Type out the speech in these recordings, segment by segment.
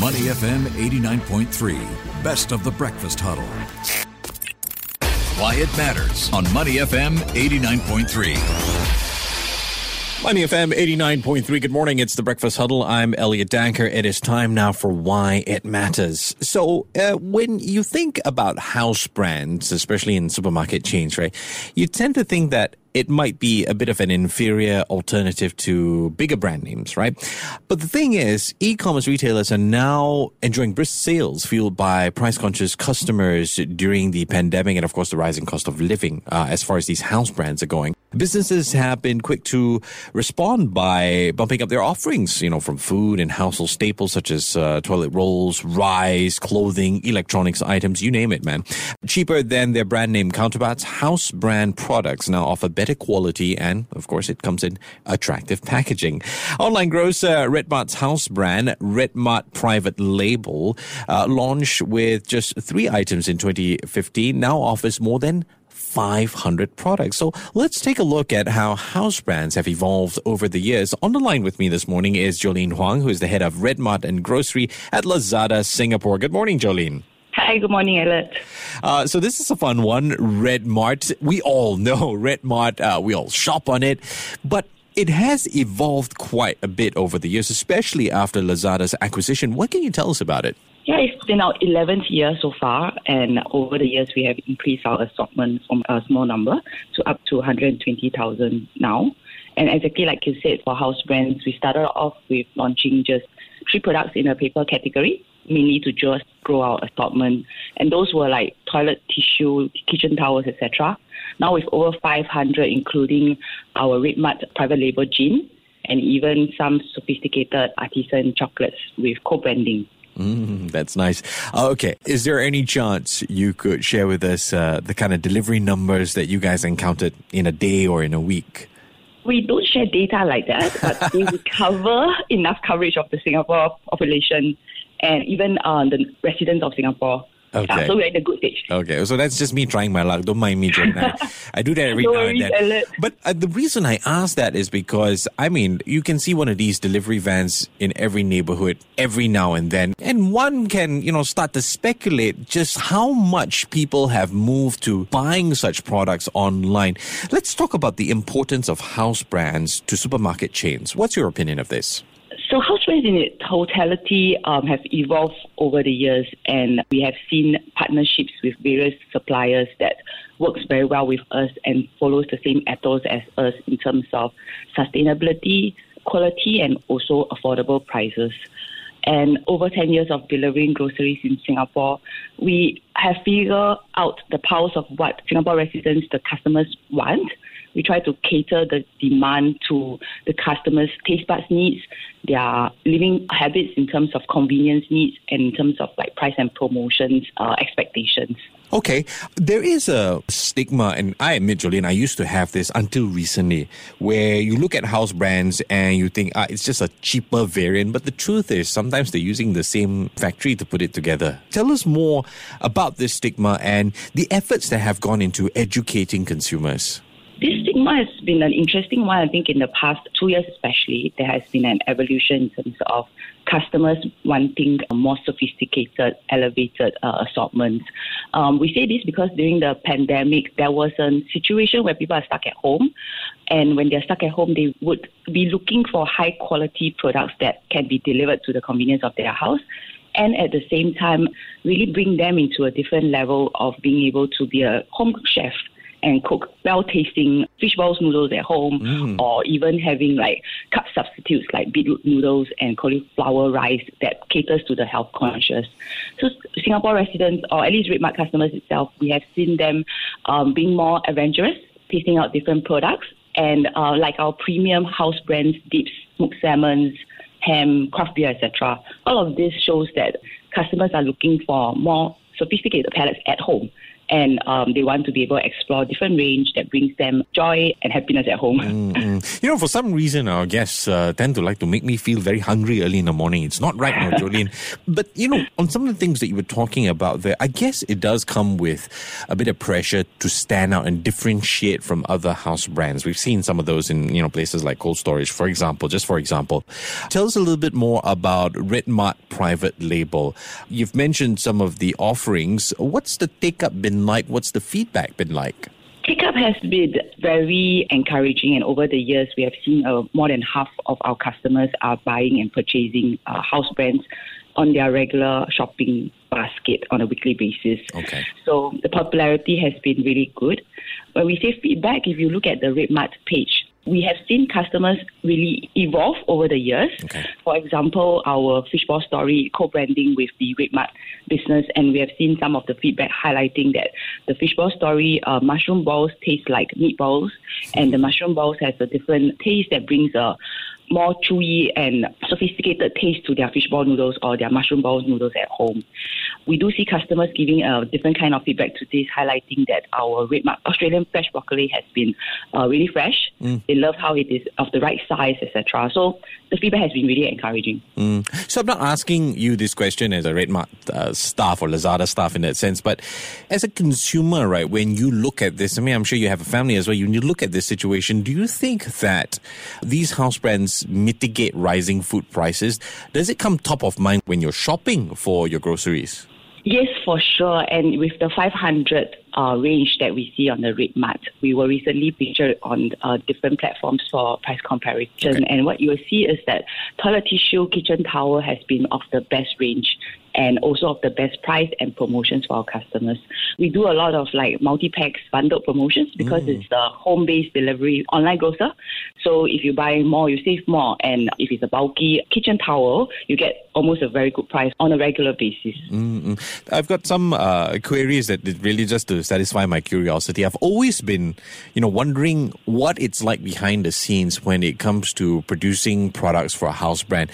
Money FM 89.3, best of the breakfast huddle. Why it matters on Money FM 89.3. Money FM 89.3. Good morning. It's the Breakfast Huddle. I'm Elliot Danker. It is time now for Why It Matters. So, uh, when you think about house brands, especially in supermarket chains, right, you tend to think that it might be a bit of an inferior alternative to bigger brand names, right? But the thing is, e-commerce retailers are now enjoying brisk sales fueled by price-conscious customers during the pandemic and, of course, the rising cost of living uh, as far as these house brands are going. Businesses have been quick to respond by bumping up their offerings, you know, from food and household staples such as uh, toilet rolls, rice, clothing, electronics items, you name it, man. Cheaper than their brand name counterparts, house brand products now offer better quality and, of course, it comes in attractive packaging. Online grocer Redmart's house brand, Redmart Private Label, uh, launched with just three items in 2015, now offers more than 500 products. So let's take a look at how house brands have evolved over the years. On the line with me this morning is Jolin Huang, who is the head of Redmart and Grocery at Lazada Singapore. Good morning, Jolin. Hi, good morning, Elliot. Uh, so this is a fun one, Red Mart. We all know Redmart. Uh, we all shop on it, but it has evolved quite a bit over the years, especially after Lazada's acquisition. What can you tell us about it? Yeah, it's been our 11th year so far, and over the years we have increased our assortment from a small number to up to 120,000 now. And exactly like you said, for house brands, we started off with launching just three products in a paper category, mainly to just grow our assortment. And those were like toilet tissue, kitchen towels, etc. Now with over 500, including our Red Redmart private label gin, and even some sophisticated artisan chocolates with co-branding. Mm, that's nice. Uh, okay, is there any chance you could share with us uh, the kind of delivery numbers that you guys encountered in a day or in a week? We don't share data like that, but we cover enough coverage of the Singapore population and even uh, the residents of Singapore Okay. so we're in a good stage. Okay, so that's just me trying my luck. Don't mind me. I, I do that every now and then. But uh, the reason I ask that is because, I mean, you can see one of these delivery vans in every neighborhood every now and then. And one can, you know, start to speculate just how much people have moved to buying such products online. Let's talk about the importance of house brands to supermarket chains. What's your opinion of this? So house brands in its totality um, have evolved over the years, and we have seen partnerships with various suppliers that works very well with us and follows the same ethos as us in terms of sustainability, quality, and also affordable prices. And over 10 years of delivering groceries in Singapore, we have figured out the pulse of what Singapore residents, the customers want we try to cater the demand to the customers' taste buds needs, their living habits in terms of convenience needs, and in terms of like price and promotions uh, expectations. Okay, there is a stigma, and I admit, Jolin, I used to have this until recently, where you look at house brands and you think, ah, it's just a cheaper variant. But the truth is, sometimes they're using the same factory to put it together. Tell us more about this stigma and the efforts that have gone into educating consumers. This stigma has been an interesting one. I think in the past two years, especially, there has been an evolution in terms of customers wanting more sophisticated, elevated uh, assortments. Um, we say this because during the pandemic, there was a situation where people are stuck at home, and when they're stuck at home, they would be looking for high quality products that can be delivered to the convenience of their house and at the same time really bring them into a different level of being able to be a home chef and cook well tasting fish balls noodles at home mm. or even having like cup substitutes like beetroot noodles and cauliflower rice that caters to the health conscious. So Singapore residents or at least Redmart customers itself, we have seen them um, being more adventurous, tasting out different products and uh, like our premium house brands, dips, smoked salmons, ham, craft beer, etc. All of this shows that customers are looking for more sophisticated palates at home and um, they want to be able to explore different range that brings them joy and happiness at home. Mm-hmm. You know, for some reason, our guests uh, tend to like to make me feel very hungry early in the morning. It's not right now, Jolin. But, you know, on some of the things that you were talking about there, I guess it does come with a bit of pressure to stand out and differentiate from other house brands. We've seen some of those in, you know, places like cold storage, for example, just for example. Tell us a little bit more about Redmart private label. You've mentioned some of the offerings. What's the take up been like? What's the feedback been like? Take up has been very encouraging, and over the years, we have seen uh, more than half of our customers are buying and purchasing uh, house brands on their regular shopping basket on a weekly basis. Okay. So the popularity has been really good. When we say feedback, if you look at the RedMart page, we have seen customers really evolve over the years. Okay. For example, our fishball story co-branding with the RedMart business, and we have seen some of the feedback highlighting that the fishball story uh, mushroom balls taste like meatballs, and the mushroom balls has a different taste that brings a more chewy and sophisticated taste to their fishball noodles or their mushroom ball noodles at home. We do see customers giving a different kind of feedback to this, highlighting that our RedMart Australian fresh broccoli has been uh, really fresh. Mm. They love how it is of the right size, etc. So the feedback has been really encouraging. Mm. So I'm not asking you this question as a RedMart uh, staff or Lazada staff in that sense, but as a consumer, right, when you look at this, I mean, I'm sure you have a family as well. When you look at this situation, do you think that these house brands mitigate rising food prices? Does it come top of mind when you're shopping for your groceries? Yes, for sure. And with the 500 uh, range that we see on the RedMart, we were recently featured on uh, different platforms for price comparison. Okay. And what you will see is that toilet tissue, kitchen towel has been of the best range and also of the best price and promotions for our customers. We do a lot of like multi-packs bundled promotions because mm. it's the home-based delivery online grocer. So if you buy more, you save more. And if it's a bulky kitchen towel, you get almost a very good price on a regular basis. Mm-hmm. I've got some uh, queries that really just to satisfy my curiosity. I've always been, you know, wondering what it's like behind the scenes when it comes to producing products for a house brand.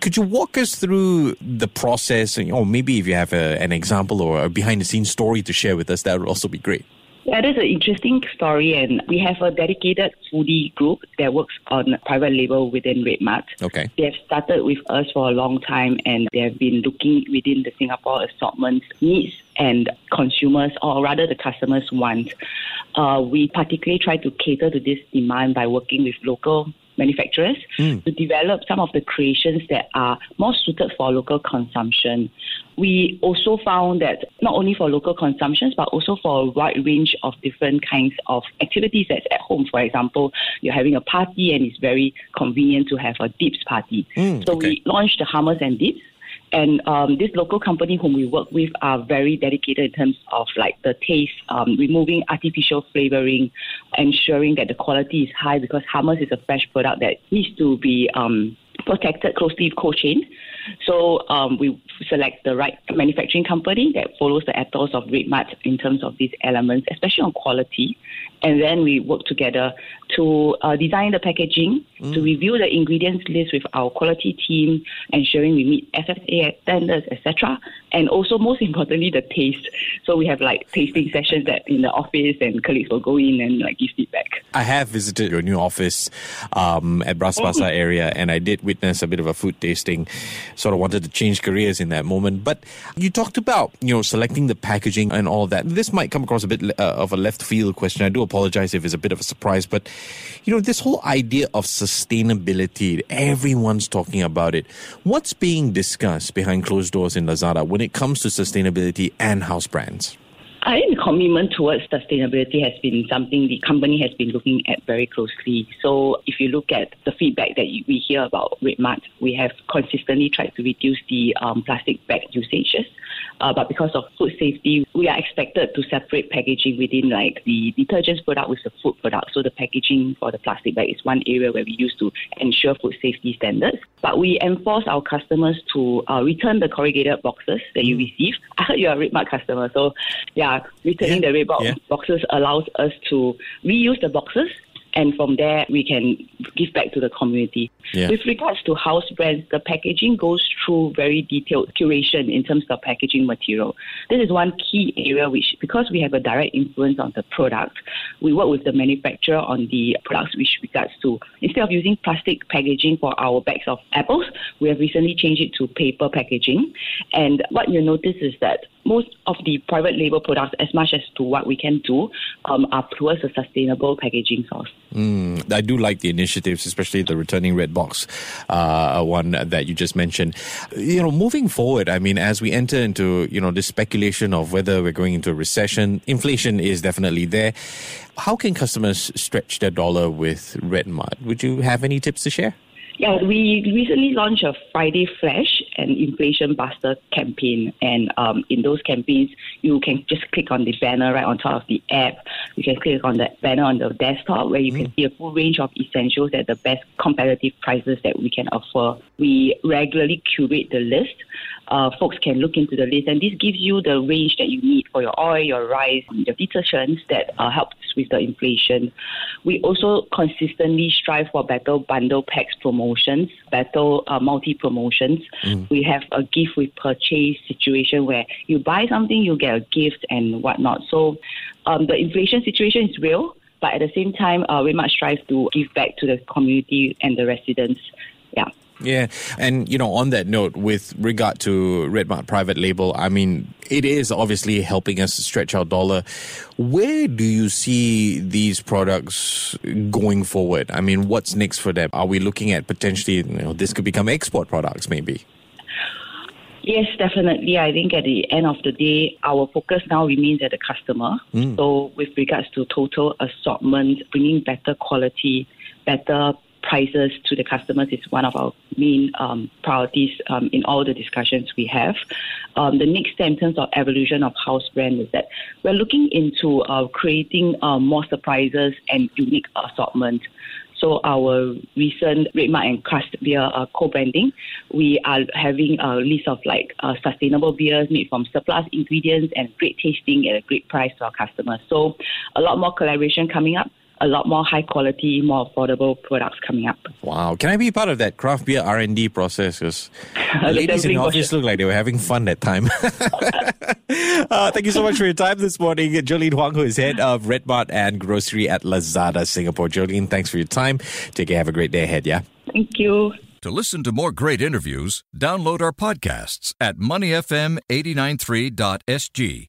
Could you walk us through the process, or maybe if you have a, an example or a behind the scenes story to share with us, that would also be great. That is an interesting story, and we have a dedicated foodie group that works on private label within RedMart. Okay. They have started with us for a long time, and they have been looking within the Singapore assortment needs and consumers, or rather the customers' want. Uh, we particularly try to cater to this demand by working with local manufacturers mm. to develop some of the creations that are more suited for local consumption. We also found that not only for local consumptions, but also for a wide range of different kinds of activities that's at home. For example, you're having a party and it's very convenient to have a dips party. Mm, so okay. we launched the hummus and dips and um, this local company whom we work with are very dedicated in terms of like the taste, um, removing artificial flavoring, ensuring that the quality is high because hummus is a fresh product that needs to be um, protected closely cold chain. So um, we select the right manufacturing company that follows the ethos of RedMart in terms of these elements, especially on quality. And then we work together to uh, design the packaging, mm. to review the ingredients list with our quality team, ensuring we meet FSA standards, etc. And also, most importantly, the taste. So we have like tasting sessions that in the office, and colleagues will go in and like give feedback. I have visited your new office um, at Bras Basah mm. area, and I did witness a bit of a food tasting. Sort of wanted to change careers in that moment, but you talked about you know selecting the packaging and all that. This might come across a bit uh, of a left field question. I do apologize if it's a bit of a surprise, but you know this whole idea of sustainability, everyone's talking about it. What's being discussed behind closed doors in Lazada when it comes to sustainability and house brands? I think the commitment towards sustainability has been something the company has been looking at very closely. So if you look at the feedback that we hear about RedMart, we have consistently tried to reduce the um, plastic bag usages. Uh, but because of food safety, we are expected to separate packaging within like the detergents product with the food product. So the packaging for the plastic bag is one area where we use to ensure food safety standards. But we enforce our customers to uh, return the corrugated boxes that you mm. receive. I heard you're a RedMart customer, so yeah, returning yeah. the red box yeah. boxes allows us to reuse the boxes and from there we can give back to the community. Yeah. With regards to house brands, the packaging goes through very detailed curation in terms of packaging material. This is one key area which, because we have a direct influence on the product, we work with the manufacturer on the products which regards to instead of using plastic packaging for our bags of apples, we have recently changed it to paper packaging. And what you notice is that most of the private label products, as much as to what we can do, um, are towards a sustainable packaging source. Mm, I do like the initiatives, especially the returning red box uh, one that you just mentioned. You know, moving forward, I mean, as we enter into you know this speculation of whether we're going into a recession, inflation is definitely there. How can customers stretch their dollar with Redmart? Would you have any tips to share? Yeah, we recently launched a Friday Flash and Inflation Buster campaign. And um, in those campaigns, you can just click on the banner right on top of the app. You can click on the banner on the desktop where you mm. can see a full range of essentials at the best competitive prices that we can offer. We regularly curate the list. Uh, folks can look into the list, and this gives you the range that you need for your oil, your rice, your detergents that uh, helps with the inflation. We also consistently strive for better bundle packs promotions, better uh, multi promotions. Mm. We have a gift with purchase situation where you buy something, you get a gift and whatnot. So um, the inflation situation is real, but at the same time, uh, we must strive to give back to the community and the residents. Yeah. Yeah, and you know, on that note, with regard to Redmart private label, I mean, it is obviously helping us stretch our dollar. Where do you see these products going forward? I mean, what's next for them? Are we looking at potentially, you know, this could become export products, maybe? Yes, definitely. I think at the end of the day, our focus now remains at the customer. Mm. So, with regards to total assortment, bringing better quality, better prices to the customers is one of our main um, priorities um, in all the discussions we have. Um, the next step in terms of evolution of house brand is that we're looking into uh, creating uh, more surprises and unique assortment. So our recent Redmart and Crust beer uh, co-branding, we are having a list of like uh, sustainable beers made from surplus ingredients and great tasting at a great price to our customers. So a lot more collaboration coming up a lot more high quality, more affordable products coming up. Wow! Can I be part of that craft beer R and D process? Because ladies in the office look like they were having fun that time. uh, thank you so much for your time this morning, Jolin Huang, who is head of Redmart and Grocery at Lazada Singapore. Jolin, thanks for your time. Take care. Have a great day ahead. Yeah. Thank you. To listen to more great interviews, download our podcasts at moneyfm893.sg